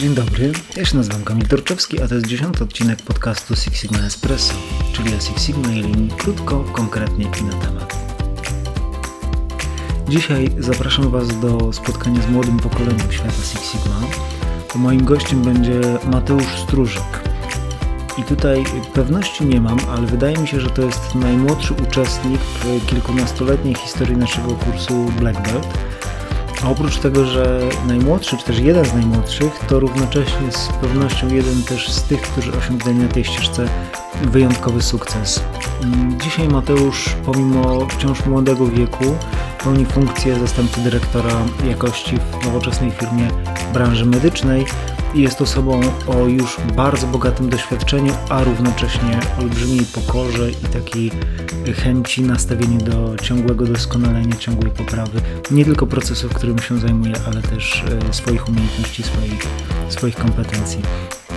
Dzień dobry, ja się nazywam Kamil Torczewski, a to jest dziesiąty odcinek podcastu Six Sigma Espresso, czyli o Six Sigma i linii krótko, konkretnie i na temat. Dzisiaj zapraszam Was do spotkania z młodym pokoleniem świata Six Sigma. Moim gościem będzie Mateusz Stróżek. I tutaj pewności nie mam, ale wydaje mi się, że to jest najmłodszy uczestnik w kilkunastoletniej historii naszego kursu Black Belt. A oprócz tego, że najmłodszy, czy też jeden z najmłodszych, to równocześnie z pewnością jeden też z tych, którzy osiągnęli na tej ścieżce wyjątkowy sukces. Dzisiaj Mateusz, pomimo wciąż młodego wieku, pełni funkcję zastępcy dyrektora jakości w nowoczesnej firmie branży medycznej jest osobą o już bardzo bogatym doświadczeniu, a równocześnie olbrzymiej pokorze i takiej chęci nastawienia do ciągłego doskonalenia, ciągłej poprawy, nie tylko procesu, w którym się zajmuje, ale też e, swoich umiejętności, swoich, swoich kompetencji.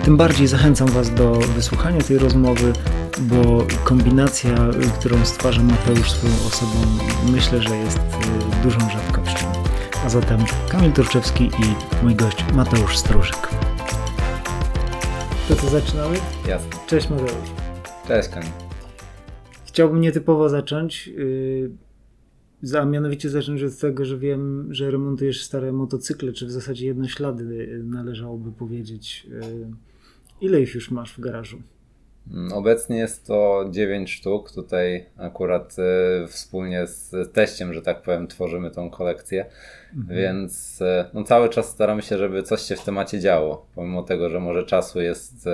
Tym bardziej zachęcam Was do wysłuchania tej rozmowy, bo kombinacja, którą stwarza Mateusz swoją osobą, myślę, że jest e, dużą rzadkością. A zatem Kamil Turczewski i mój gość Mateusz Stróżek. To co, zaczynamy? Jasne. Cześć Mateusz. Cześć Kamil. Chciałbym nietypowo zacząć, yy, a mianowicie zacząć od tego, że wiem, że remontujesz stare motocykle, czy w zasadzie jednoślady y, należałoby powiedzieć. Yy, ile ich już masz w garażu? Obecnie jest to 9 sztuk. Tutaj akurat y, wspólnie z teściem, że tak powiem, tworzymy tą kolekcję. Mhm. Więc y, no, cały czas staramy się, żeby coś się w temacie działo. Pomimo tego, że może czasu jest y,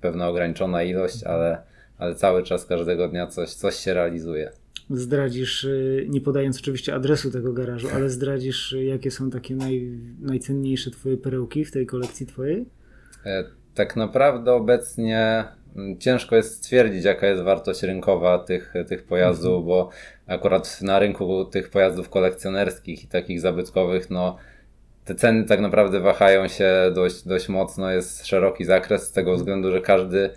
pewna ograniczona ilość, ale, ale cały czas, każdego dnia coś, coś się realizuje. Zdradzisz, y, nie podając oczywiście adresu tego garażu, ale zdradzisz, y, jakie są takie naj, najcenniejsze Twoje perełki w tej kolekcji Twojej? E, tak naprawdę obecnie ciężko jest stwierdzić, jaka jest wartość rynkowa tych, tych pojazdów, mhm. bo akurat na rynku tych pojazdów kolekcjonerskich i takich zabytkowych, no te ceny tak naprawdę wahają się dość, dość mocno, jest szeroki zakres z tego mhm. względu, że każdy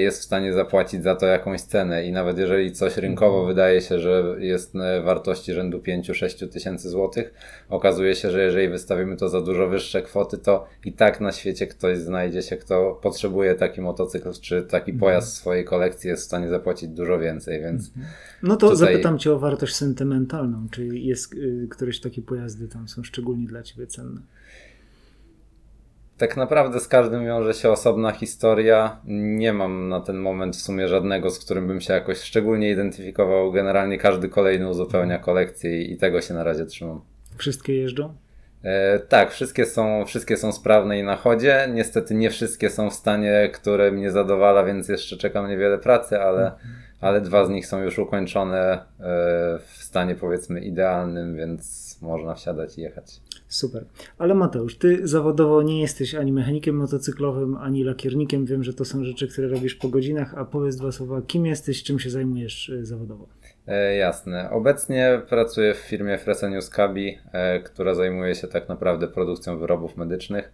jest w stanie zapłacić za to jakąś cenę i nawet jeżeli coś rynkowo mhm. wydaje się, że jest e, wartości rzędu 5-6 tysięcy złotych, okazuje się, że jeżeli wystawimy to za dużo wyższe kwoty, to i tak na świecie ktoś znajdzie się, kto potrzebuje taki motocykl czy taki mhm. pojazd w swojej kolekcji, jest w stanie zapłacić dużo więcej, więc... Mhm. No to tutaj... zapytam Cię o wartość sentymentalną, czy jest y, któreś takie pojazdy tam są szczególnie dla Ciebie cenne? Tak naprawdę z każdym wiąże się osobna historia. Nie mam na ten moment w sumie żadnego, z którym bym się jakoś szczególnie identyfikował. Generalnie każdy kolejny uzupełnia kolekcję i, tego się na razie trzymam. Wszystkie jeżdżą? E, tak, wszystkie są, wszystkie są sprawne i na chodzie. Niestety nie wszystkie są w stanie, które mnie zadowala, więc jeszcze czekam niewiele pracy, ale, mhm. Ale dwa z nich są już ukończone e, w stanie powiedzmy idealnym, więc można wsiadać i jechać. Super. Ale Mateusz, ty zawodowo nie jesteś ani mechanikiem motocyklowym, ani lakiernikiem. Wiem, że to są rzeczy, które robisz po godzinach, a powiedz dwa słowa, kim jesteś, czym się zajmujesz e, zawodowo? E, jasne. Obecnie pracuję w firmie Fresenius Kabi, e, która zajmuje się tak naprawdę produkcją wyrobów medycznych.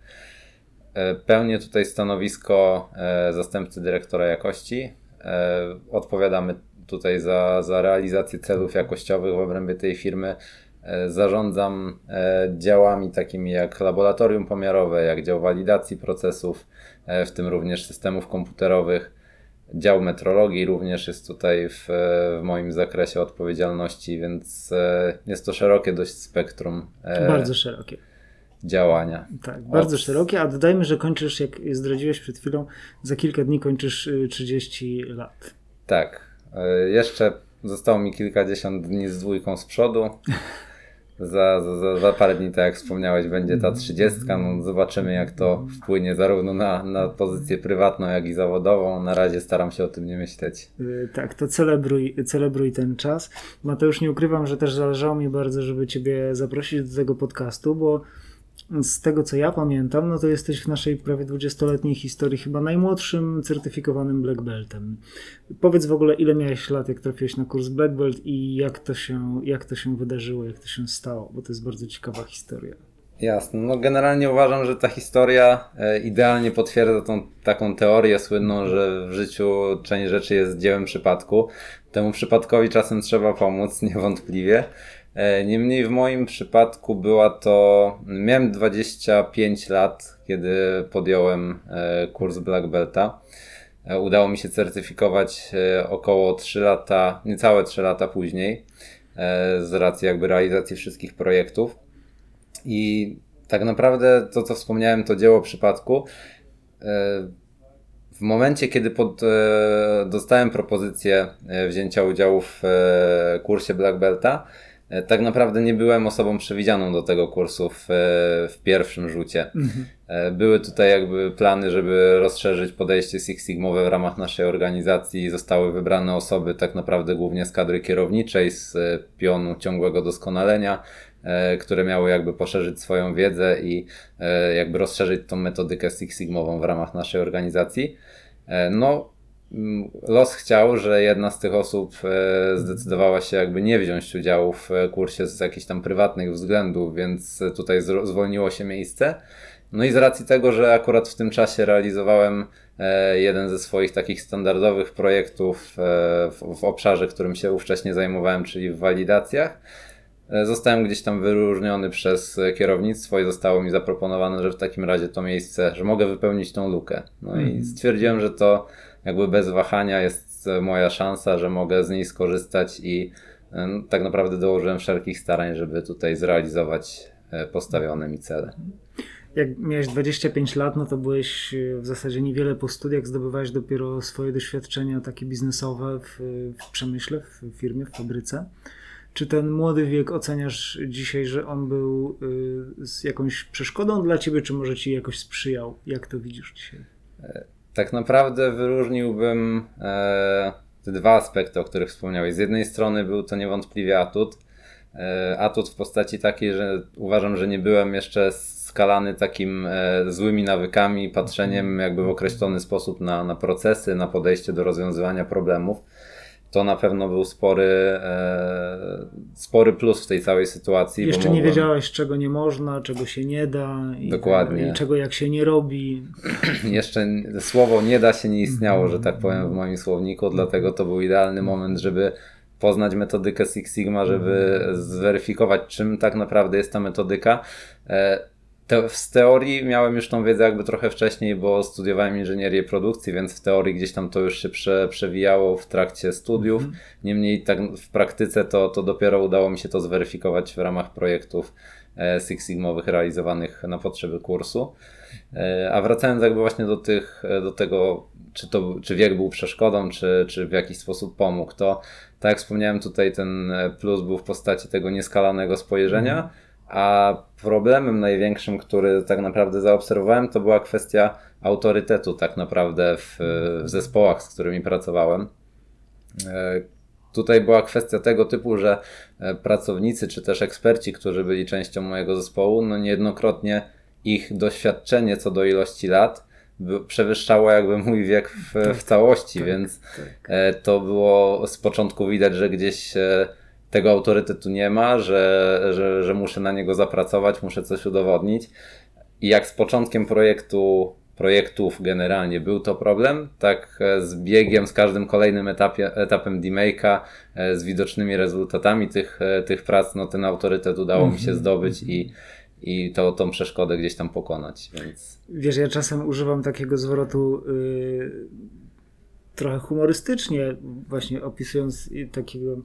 E, pełnię tutaj stanowisko zastępcy dyrektora jakości. E, odpowiadamy tutaj za, za realizację celów jakościowych w obrębie tej firmy E, zarządzam e, działami takimi jak laboratorium pomiarowe, jak dział walidacji procesów, w tym również systemów komputerowych. Dział metrologii również jest tutaj w, w moim zakresie odpowiedzialności, więc jest to szerokie dość spektrum. Bardzo szerokie. Działania. Tak, bardzo Od... szerokie, a dodajmy, że kończysz, jak zdradziłeś przed chwilą, za kilka dni kończysz 30 lat. Tak. Jeszcze zostało mi kilkadziesiąt dni z dwójką z przodu. Za, za, za parę dni, tak jak wspomniałeś, będzie ta trzydziestka. No, zobaczymy, jak to wpłynie zarówno na, na pozycję prywatną, jak i zawodową. Na razie staram się o tym nie myśleć. Yy, tak, to celebruj, celebruj ten czas. Mateusz, nie ukrywam, że też zależało mi bardzo, żeby Ciebie zaprosić do tego podcastu, bo z tego co ja pamiętam, no to jesteś w naszej prawie 20-letniej historii chyba najmłodszym certyfikowanym Black Beltem. Powiedz w ogóle, ile miałeś lat, jak trafiłeś na kurs Black Belt i jak to się, jak to się wydarzyło, jak to się stało, bo to jest bardzo ciekawa historia. Jasne. No generalnie uważam, że ta historia e, idealnie potwierdza tą taką teorię słynną, że w życiu część rzeczy jest dziełem przypadku. Temu przypadkowi czasem trzeba pomóc, niewątpliwie. E, Niemniej w moim przypadku była to. Miałem 25 lat, kiedy podjąłem e, kurs Black Belta. E, Udało mi się certyfikować około 3 lata, niecałe 3 lata później, z racji jakby realizacji wszystkich projektów. I tak naprawdę to, co wspomniałem, to dzieło przypadku. W momencie, kiedy pod, dostałem propozycję wzięcia udziału w kursie Black Belta, tak naprawdę nie byłem osobą przewidzianą do tego kursu w, e, w pierwszym rzucie. E, Były tutaj jakby plany, żeby rozszerzyć podejście Six Sigmowe w ramach naszej organizacji. Zostały wybrane osoby tak naprawdę głównie z kadry kierowniczej, z e, pionu ciągłego doskonalenia, e, które miały jakby poszerzyć swoją wiedzę i e, jakby rozszerzyć tą metodykę Six Sigmową w ramach naszej organizacji. E, No, los chciał, że jedna z tych osób e, zdecydowała się jakby nie wziąć udziału w e, kursie z jakichś tam prywatnych względów, więc e, tutaj zwolniło się miejsce. No i z racji tego, że akurat w tym czasie realizowałem jeden ze swoich takich standardowych projektów w, obszarze, którym się ówcześnie zajmowałem, czyli w walidacjach, zostałem gdzieś tam wyróżniony przez kierownictwo i zostało mi zaproponowane, że w takim razie to miejsce, że mogę wypełnić tą lukę. No i stwierdziłem, że to jakby bez wahania jest e, moja szansa, że mogę z niej skorzystać i e, no, tak naprawdę dołożyłem wszelkich starań, żeby tutaj zrealizować e, postawione mi cele. Jak miałeś 25 lat, no to byłeś w zasadzie niewiele po studiach, zdobywałeś dopiero swoje doświadczenia takie biznesowe w, w przemyśle, w firmie, w fabryce. Czy ten młody wiek oceniasz dzisiaj, że on był y, z jakąś przeszkodą dla ciebie, czy może ci jakoś sprzyjał? Jak to widzisz dzisiaj? Tak naprawdę wyróżniłbym e, te dwa aspekty, o których wspomniałeś. Z jednej strony był to niewątpliwie atut. E, atut w postaci takiej, że uważam, że nie byłem jeszcze skalany takim e, złymi nawykami, patrzeniem jakby w określony sposób na, na procesy, na podejście do rozwiązywania problemów. To na pewno był spory, e, spory plus w tej całej sytuacji. Jeszcze nie mogłem- wiedziałeś, czego nie można, czego się nie da, i, Dokładnie. i czego jak się nie robi. Jeszcze słowo nie da się nie istniało, że tak powiem, w moim słowniku, dlatego to był idealny moment, żeby poznać metodykę Six Sigma, żeby zweryfikować, czym tak naprawdę jest ta metodyka. Te, z teorii miałem już tą wiedzę jakby trochę wcześniej, bo studiowałem inżynierię produkcji, więc w teorii gdzieś tam to już się prze, przewijało w trakcie studiów. Niemniej tak w praktyce to, to dopiero udało mi się to zweryfikować w ramach projektów e, Six Sigmowych realizowanych na potrzeby kursu. E, A wracając jakby właśnie do tych, e, do tego, czy, to, czy wiek był przeszkodą, czy, czy w jakiś sposób pomógł, to tak jak wspomniałem tutaj ten plus był w postaci tego nieskalanego spojrzenia, a problemem największym, który tak naprawdę zaobserwowałem, to była kwestia autorytetu tak naprawdę w, w zespołach, z którymi pracowałem. E, Tutaj była kwestia tego typu, że e, pracownicy czy też eksperci, którzy byli częścią mojego zespołu, no niejednokrotnie ich doświadczenie co do ilości lat przewyższało jakby mój wiek w, w całości, więc e, to było z początku widać, że gdzieś tego autorytetu nie ma, że, że, że muszę na niego zapracować, muszę coś udowodnić. I jak z początkiem projektu, projektów generalnie był to problem, tak e, z biegiem, z każdym kolejnym etapie, etapem demake'a, e, z widocznymi rezultatami tych, e, tych prac, no ten autorytet udało mi się zdobyć i, i to, tą przeszkodę gdzieś tam pokonać, więc Wiesz, ja czasem używam takiego zwrotu y, trochę humorystycznie, właśnie opisując takiego,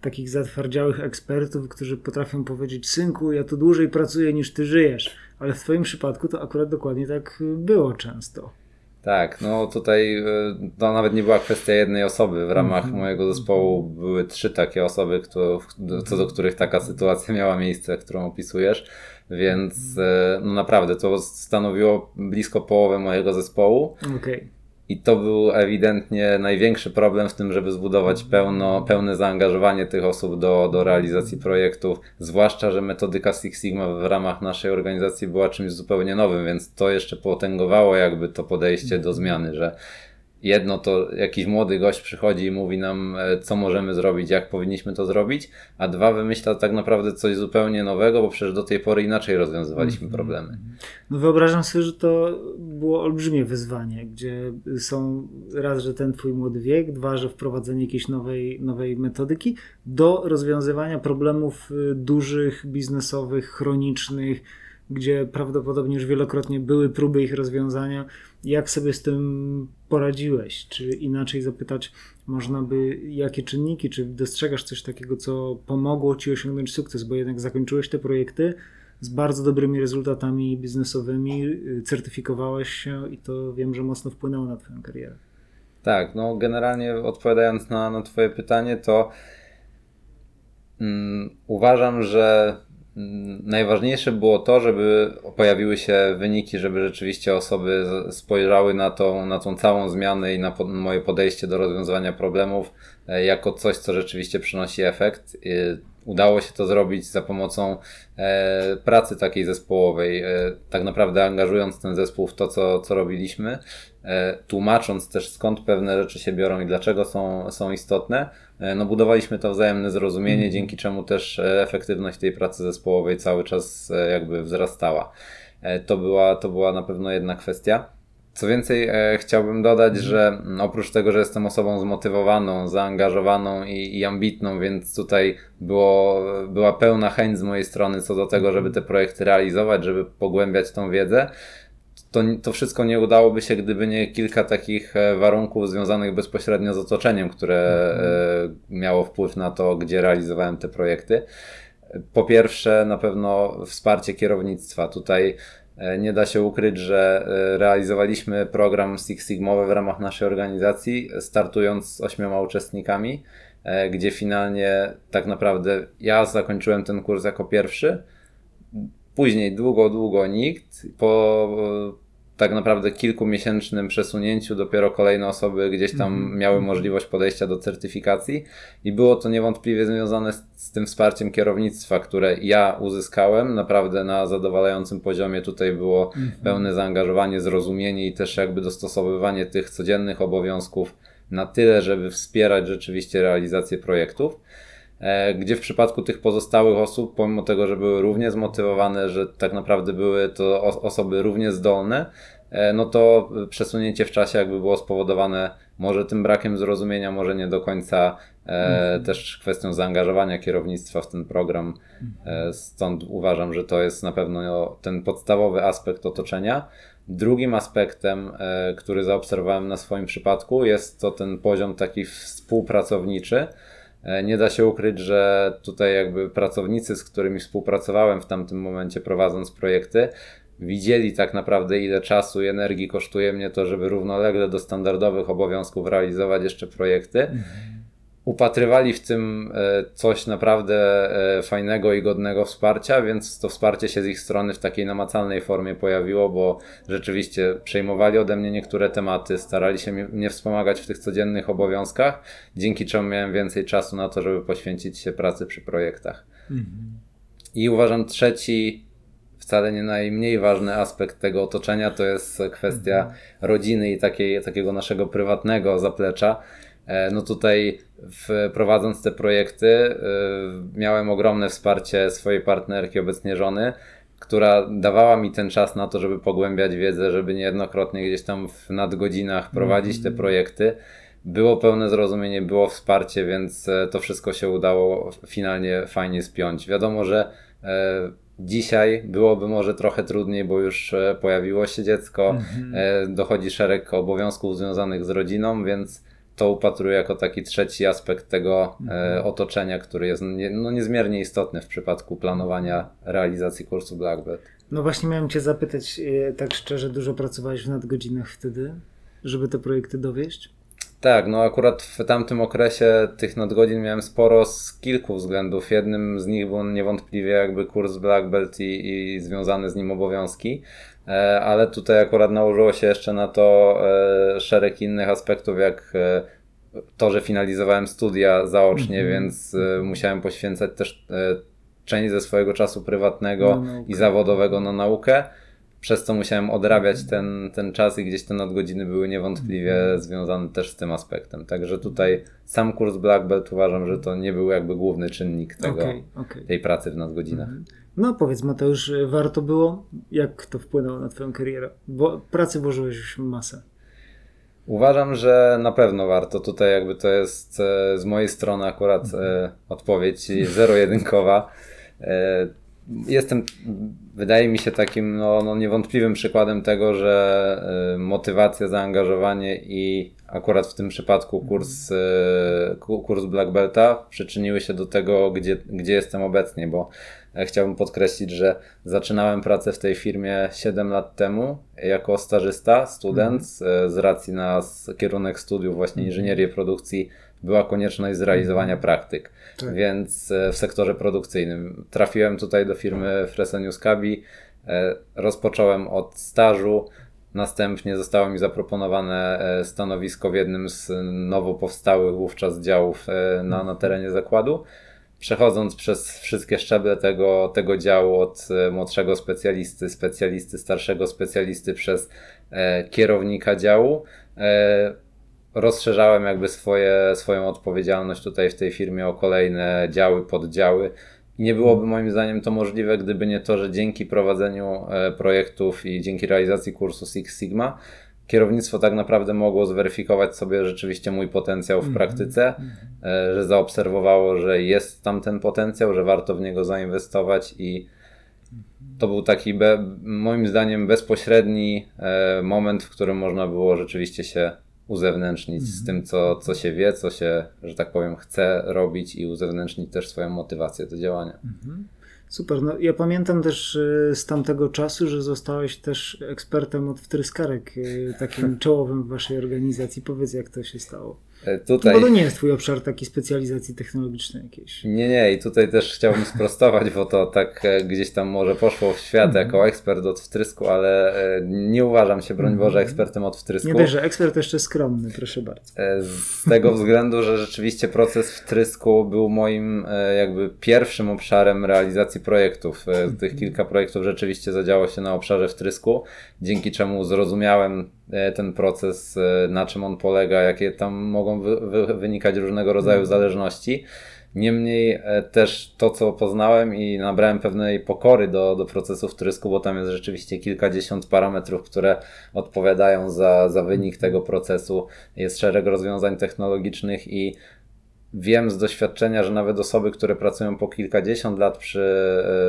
takich zatwardziałych ekspertów, którzy potrafią powiedzieć: Synku, ja tu dłużej pracuję niż ty żyjesz. Ale w Twoim przypadku to akurat dokładnie tak było często. Tak, no tutaj y, to nawet nie była kwestia jednej osoby. W ramach mojego zespołu były trzy takie osoby, kto, co do których taka sytuacja miała miejsce, którą opisujesz, więc y, no naprawdę to stanowiło blisko połowę mojego zespołu. Okej. I to był ewidentnie największy problem w tym, żeby zbudować pełno, pełne zaangażowanie tych osób do, do realizacji projektów. Zwłaszcza, że metodyka Six Sigma w ramach naszej organizacji była czymś zupełnie nowym, więc to jeszcze potęgowało jakby to podejście do zmiany, że jedno to jakiś młody gość przychodzi i mówi nam, e, co możemy zrobić, jak powinniśmy to zrobić, a dwa wymyśla tak naprawdę coś zupełnie nowego, bo przecież do tej pory inaczej rozwiązywaliśmy Mhm. problemy. No wyobrażam sobie, że to było olbrzymie wyzwanie, gdzie są raz, że ten twój młody wiek, dwa, że wprowadzenie jakiejś nowej, nowej metodyki do rozwiązywania problemów y, dużych, biznesowych, chronicznych, gdzie prawdopodobnie już wielokrotnie były próby ich rozwiązania. Jak sobie z tym poradziłeś? Czy inaczej zapytać, można by, jakie czynniki, czy dostrzegasz coś takiego, co pomogło ci osiągnąć sukces, bo jednak zakończyłeś te projekty z bardzo dobrymi rezultatami biznesowymi, y, certyfikowałeś się i to wiem, że mocno wpłynęło na Twoją karierę. Tak, no generalnie odpowiadając na, na Twoje pytanie, to mm, uważam, że najważniejsze było to, żeby pojawiły się wyniki, żeby rzeczywiście osoby spojrzały na tą, na tą całą zmianę i na moje podejście do rozwiązywania problemów e, jako coś, co rzeczywiście przynosi efekt. Udało się to zrobić za pomocą e, pracy takiej zespołowej, e, tak naprawdę angażując ten zespół w to, co, co robiliśmy, tłumacząc też skąd pewne rzeczy się biorą i dlaczego są, są istotne. E, no budowaliśmy to wzajemne zrozumienie, dzięki czemu też e, efektywność tej pracy zespołowej cały czas e, jakby wzrastała. E, To była, to była na pewno jedna kwestia. Co więcej, e, chciałbym dodać, że mm, oprócz tego, że jestem osobą zmotywowaną, zaangażowaną i, i ambitną, więc tutaj było, była pełna chęć z mojej strony co do tego, żeby te projekty realizować, żeby pogłębiać tą wiedzę, to, to wszystko nie udałoby się, gdyby nie kilka takich e, warunków związanych bezpośrednio z otoczeniem, które e, miało wpływ na to, gdzie realizowałem te projekty. Po pierwsze, na pewno wsparcie kierownictwa. Tutaj e, nie da się ukryć, że realizowaliśmy program Six Sigmowy w ramach naszej organizacji, startując z ośmioma uczestnikami, gdzie finalnie tak naprawdę ja zakończyłem ten kurs jako pierwszy. Później długo, długo nikt. Po tak naprawdę kilkumiesięcznym przesunięciu dopiero kolejne osoby gdzieś tam miały możliwość podejścia do certyfikacji i było to niewątpliwie związane z, z tym wsparciem kierownictwa, które ja uzyskałem naprawdę na zadowalającym poziomie. Tutaj było pełne zaangażowanie, zrozumienie i też jakby dostosowywanie tych codziennych obowiązków na tyle, żeby wspierać rzeczywiście realizację projektów. E, gdzie w przypadku tych pozostałych osób, pomimo tego, że były równie zmotywowane, że tak naprawdę były to os- osoby równie zdolne, e, no to przesunięcie w czasie jakby było spowodowane może tym brakiem zrozumienia, może nie do końca e, też kwestią zaangażowania kierownictwa w ten program. E, stąd uważam, że to jest na pewno ten podstawowy aspekt otoczenia. Drugim aspektem, który zaobserwowałem na swoim przypadku, jest to ten poziom taki współpracowniczy. E, Nie da się ukryć, że tutaj jakby pracownicy, z którymi współpracowałem w tamtym momencie prowadząc projekty, widzieli tak naprawdę ile czasu i energii kosztuje mnie to, żeby równolegle do standardowych obowiązków realizować jeszcze projekty. Upatrywali w tym e, coś naprawdę e, fajnego i godnego wsparcia, więc to wsparcie się z ich strony w takiej namacalnej formie pojawiło, bo rzeczywiście przejmowali ode mnie niektóre tematy, starali się mnie- wspomagać w tych codziennych obowiązkach, dzięki czemu miałem więcej czasu na to, żeby poświęcić się pracy przy projektach. I uważam trzeci, wcale nie najmniej ważny aspekt tego otoczenia to jest kwestia rodziny i takiej, takiego naszego prywatnego zaplecza. E, No tutaj w, prowadząc te projekty y, miałem ogromne wsparcie swojej partnerki, obecnie żony, która dawała mi ten czas na to, żeby pogłębiać wiedzę, żeby niejednokrotnie gdzieś tam w nadgodzinach prowadzić te projekty. Było pełne zrozumienie, było wsparcie, więc e, to wszystko się udało finalnie fajnie spiąć. Wiadomo, że e, dzisiaj byłoby może trochę trudniej, bo już e, pojawiło się dziecko, e, dochodzi szereg obowiązków związanych z rodziną, więc to upatruję jako taki trzeci aspekt tego e, otoczenia, który jest nie, no, niezmiernie istotny w przypadku planowania realizacji kursu Black Belt. No właśnie miałem Cię zapytać, e, tak szczerze, dużo pracowałeś w nadgodzinach wtedy, żeby te projekty dowieść? Tak, no akurat w tamtym okresie tych nadgodzin miałem sporo z kilku względów. Jednym z nich był niewątpliwie jakby kurs Black Belt i, i związane z nim obowiązki, e, ale tutaj akurat nałożyło się jeszcze na to e, szereg innych aspektów, jak e, to, że finalizowałem studia zaocznie, więc e, musiałem poświęcać też część ze swojego czasu prywatnego i zawodowego na naukę. Przez co musiałem odrabiać ten, ten czas i gdzieś te nadgodziny były niewątpliwie związane też z tym aspektem. Także tutaj sam kurs Black Belt uważam, że to nie był jakby główny czynnik tego, Okej, okej. tej pracy w nadgodzinach. No powiedz Mateusz, warto było? Jak to wpłynęło na twoją karierę? Bo pracy włożyłeś już masę. Uważam, że na pewno warto. Tutaj jakby to jest e, z mojej strony akurat e, odpowiedź zero-jedynkowa. Jestem, wydaje mi się takim no, no niewątpliwym przykładem tego, że e, motywacja, zaangażowanie i akurat w tym przypadku kurs, ku- kurs Black Belta przyczyniły się do tego, gdzie, gdzie jestem obecnie, bo e, chciałbym podkreślić, że zaczynałem pracę w tej firmie 7 lat temu jako stażysta, student, e, z racji na kierunek studiów właśnie inżynierię produkcji była konieczność zrealizowania praktyk. Tak. Więc e, w sektorze produkcyjnym trafiłem tutaj do firmy Fresenius Kabi, e, rozpocząłem od stażu, następnie zostało mi zaproponowane e, stanowisko w jednym z nowo powstałych wówczas działów na, na terenie zakładu. Przechodząc przez wszystkie szczeble tego, tego działu, od młodszego specjalisty, specjalisty, starszego specjalisty, przez e, kierownika działu, e, rozszerzałem jakby swoje, swoją odpowiedzialność tutaj w tej firmie o kolejne działy, poddziały. I nie byłoby moim zdaniem to możliwe, gdyby nie to, że dzięki prowadzeniu e, projektów i dzięki realizacji kursu Six Sigma, kierownictwo tak naprawdę mogło zweryfikować sobie rzeczywiście mój potencjał w praktyce, e, że zaobserwowało, że jest tam ten potencjał, że warto w niego zainwestować i to był taki be, moim zdaniem bezpośredni e, moment, w którym można było rzeczywiście się uzewnętrznić z tym, co, co się wie, co się, że tak powiem, chce robić i uzewnętrznić też swoją motywację do działania. Super. No, ja pamiętam też y, z tamtego czasu, że zostałeś też ekspertem od wtryskarek, y, takim czołowym w waszej organizacji. Powiedz, jak to się stało. E, No, Tutaj... bo to nie jest twój obszar takiej specjalizacji technologicznej jakiejś. Nie, nie, i tutaj też chciałbym sprostować, bo to tak e, gdzieś tam może poszło w świat jako ekspert od wtrysku, ale e, nie uważam się, broń Boże, ekspertem od wtrysku. Nie dość, że ekspert jeszcze skromny, proszę bardzo. Z tego względu, że rzeczywiście proces wtrysku był moim jakby pierwszym obszarem realizacji projektów. Tych kilka projektów rzeczywiście zadziało się na obszarze wtrysku, dzięki czemu zrozumiałem ten proces, e, na czym on polega, jakie tam mogą wy, wy, wynikać różnego rodzaju zależności. Niemniej e, też to, co poznałem i nabrałem pewnej pokory do, do procesu wtrysku, bo tam jest rzeczywiście kilkadziesiąt parametrów, które odpowiadają za, za wynik tego procesu. Jest szereg rozwiązań technologicznych i wiem z doświadczenia, że nawet osoby, które pracują po kilkadziesiąt lat przy,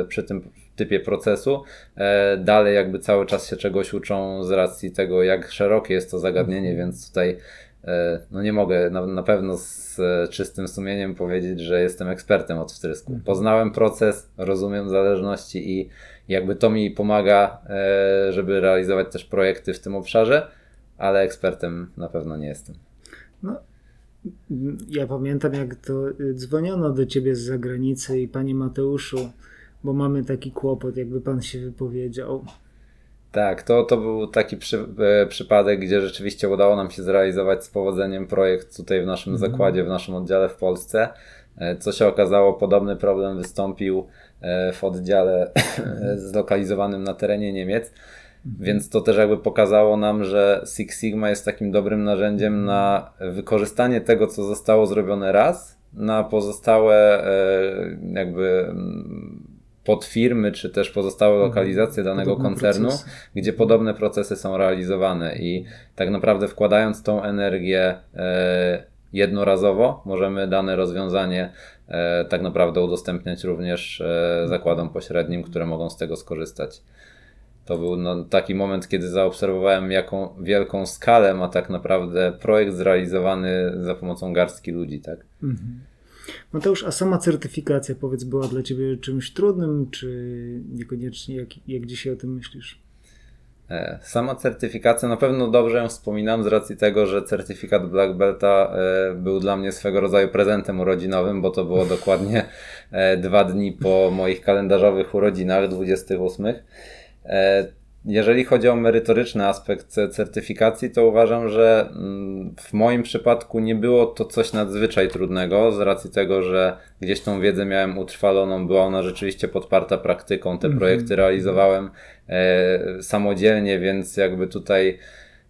e, przy tym typie procesu, e, dalej jakby cały czas się czegoś uczą z racji tego, jak szerokie jest to zagadnienie, więc tutaj e, no nie mogę na, na pewno z czystym sumieniem powiedzieć, że jestem ekspertem od wtrysku. Poznałem proces, rozumiem zależności i jakby to mi pomaga, żeby realizować też projekty w tym obszarze, ale ekspertem na pewno nie jestem. No, ja pamiętam, jak to y, dzwoniono do ciebie z zagranicy i panie Mateuszu, bo mamy taki kłopot, jakby pan się wypowiedział. Tak, to, to był taki przy, e, przypadek, gdzie rzeczywiście udało nam się zrealizować z powodzeniem projekt tutaj w naszym zakładzie, w naszym oddziale w Polsce. E, Co się okazało, podobny problem wystąpił e, w oddziale zlokalizowanym na terenie Niemiec. Więc to też jakby pokazało nam, że Six Sigma jest takim dobrym narzędziem na wykorzystanie tego, co zostało zrobione raz, na pozostałe e, jakby mm, podfirmy, czy też pozostałe lokalizacje danego Podobne koncernu, procesy. gdzie podobne procesy są realizowane i tak naprawdę wkładając tą energię e, jednorazowo, możemy dane rozwiązanie e, tak naprawdę udostępniać również zakładom pośrednim, które mogą z tego skorzystać. To był no, taki moment, kiedy zaobserwowałem, jaką wielką skalę ma tak naprawdę projekt zrealizowany za pomocą garstki ludzi, tak? Mateusz, a sama certyfikacja, powiedz, była dla ciebie czymś trudnym, czy niekoniecznie? Jak, jak dzisiaj o tym myślisz? E, Sama certyfikacja, na pewno dobrze ją wspominam z racji tego, że certyfikat Black Belta e, był dla mnie swego rodzaju prezentem urodzinowym, bo to było dokładnie e, dwa dni po moich kalendarzowych urodzinach, 28. E, jeżeli chodzi o merytoryczny aspekt ce- certyfikacji, to uważam, że mm, w moim przypadku nie było to coś nadzwyczaj trudnego, z racji tego, że gdzieś tą wiedzę miałem utrwaloną, była ona rzeczywiście podparta praktyką, te projekty realizowałem e, samodzielnie, więc jakby tutaj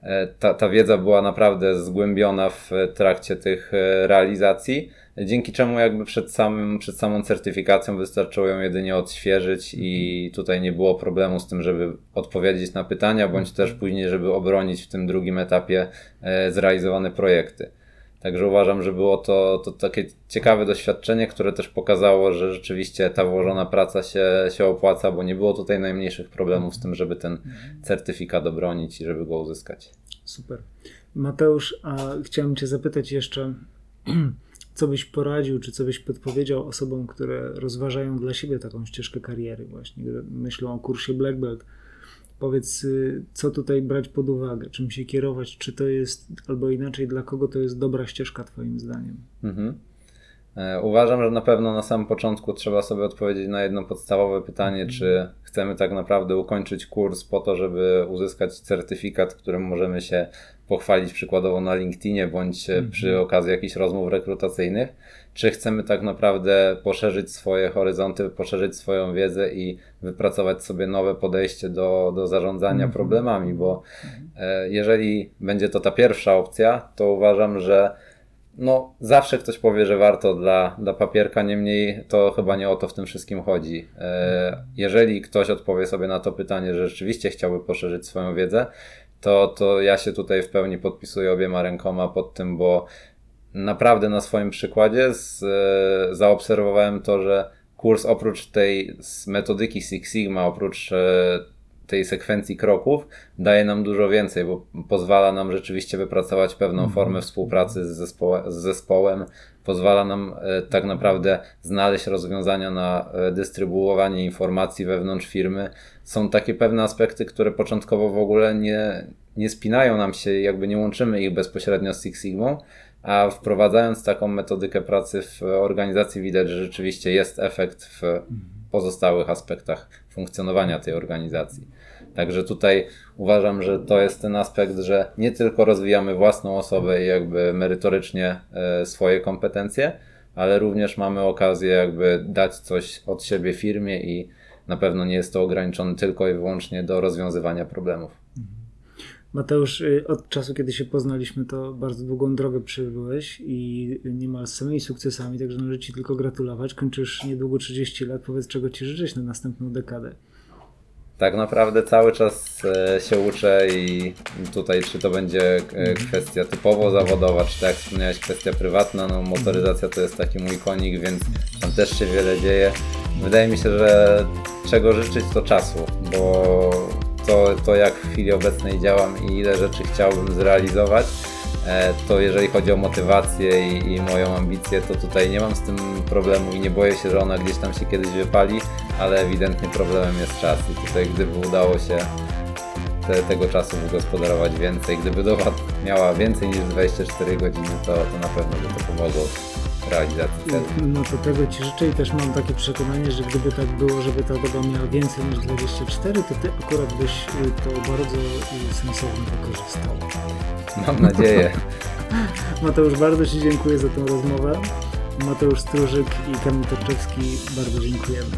e, ta, ta wiedza była naprawdę zgłębiona w trakcie tych realizacji, dzięki czemu jakby przed, samym, przed samą certyfikacją wystarczyło ją jedynie odświeżyć i tutaj nie było problemu z tym, żeby odpowiedzieć na pytania, bądź też później, żeby obronić w tym drugim etapie e, zrealizowane projekty. Także uważam, że było to, to takie ciekawe doświadczenie, które też pokazało, że rzeczywiście ta włożona praca się, się opłaca, bo nie było tutaj najmniejszych problemów z tym, żeby ten certyfikat obronić i żeby go uzyskać. Super. Mateusz, a chciałem Cię zapytać jeszcze, co byś poradził, czy co byś podpowiedział osobom, które rozważają dla siebie taką ścieżkę kariery, właśnie myślą o kursie Black Belt. Powiedz, y, co tutaj brać pod uwagę, czym się kierować, czy to jest, albo inaczej, dla kogo to jest dobra ścieżka, Twoim zdaniem? Mhm. E, Uważam, że na pewno na samym początku trzeba sobie odpowiedzieć na jedno podstawowe pytanie, czy chcemy tak naprawdę ukończyć kurs po to, żeby uzyskać certyfikat, którym możemy się pochwalić przykładowo na LinkedInie bądź e, przy okazji jakichś rozmów rekrutacyjnych, czy chcemy tak naprawdę poszerzyć swoje horyzonty, poszerzyć swoją wiedzę i wypracować sobie nowe podejście do, do zarządzania problemami, bo e, jeżeli będzie to ta pierwsza opcja, to uważam, że no, zawsze ktoś powie, że warto dla, dla papierka, niemniej to chyba nie o to w tym wszystkim chodzi. E, jeżeli ktoś odpowie sobie na to pytanie, że rzeczywiście chciałby poszerzyć swoją wiedzę, to, to ja się tutaj w pełni podpisuję obiema rękoma pod tym, bo naprawdę na swoim przykładzie z, e, zaobserwowałem to, że kurs oprócz tej metodyki Six Sigma, oprócz e, tej sekwencji kroków daje nam dużo więcej, bo pozwala nam rzeczywiście wypracować pewną formę współpracy z, zespołem, z zespołem, pozwala nam e, tak naprawdę znaleźć rozwiązania na e, dystrybuowanie informacji wewnątrz firmy. Są takie pewne aspekty, które początkowo w ogóle nie, nie spinają nam się, jakby nie łączymy ich bezpośrednio z Six Sigmą, a wprowadzając taką metodykę pracy w organizacji widać, że rzeczywiście jest efekt w pozostałych aspektach funkcjonowania tej organizacji. Także tutaj uważam, że to jest ten aspekt, że nie tylko rozwijamy własną osobę i jakby merytorycznie e, swoje kompetencje, ale również mamy okazję jakby dać coś od siebie firmie i na pewno nie jest to ograniczone tylko i wyłącznie do rozwiązywania problemów. Mateusz, y, od czasu, kiedy się poznaliśmy, to bardzo długą drogę przebyłeś i niemal z samymi sukcesami, także należy Ci tylko gratulować. Kończysz niedługo 30 lat. Powiedz, czego Ci życzyć na następną dekadę. Tak naprawdę cały czas e, się uczę i tutaj czy to będzie e, kwestia typowo zawodowa, czy tak jak wspomniałeś, kwestia prywatna, no motoryzacja to jest taki mój konik, więc tam też się wiele dzieje. Wydaje mi się, że czego życzyć to czasu, bo to, to jak w chwili obecnej działam i ile rzeczy chciałbym zrealizować, e, to jeżeli chodzi o motywację i, i moją ambicję, to tutaj nie mam z tym problemu i nie boję się, że ona gdzieś tam się kiedyś wypali, ale ewidentnie problemem jest czas i tutaj gdyby udało się te, tego czasu wygospodarować więcej, gdyby dowa miała więcej niż 24 godziny, to, to na pewno by to pomogło realizacji celu. No to tego Ci życzę i też mam takie przekonanie, że gdyby tak było, żeby ta doba miała więcej niż 24, to Ty akurat byś y, to bardzo y, sensownie wykorzystał. Mam nadzieję. Mateusz, bardzo Ci dziękuję za tę rozmowę. Mateusz Strużyk i Kamil Torczewski, bardzo dziękujemy.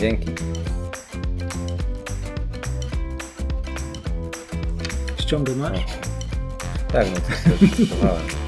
Dzięki. Ściągę masz? Tak, no to też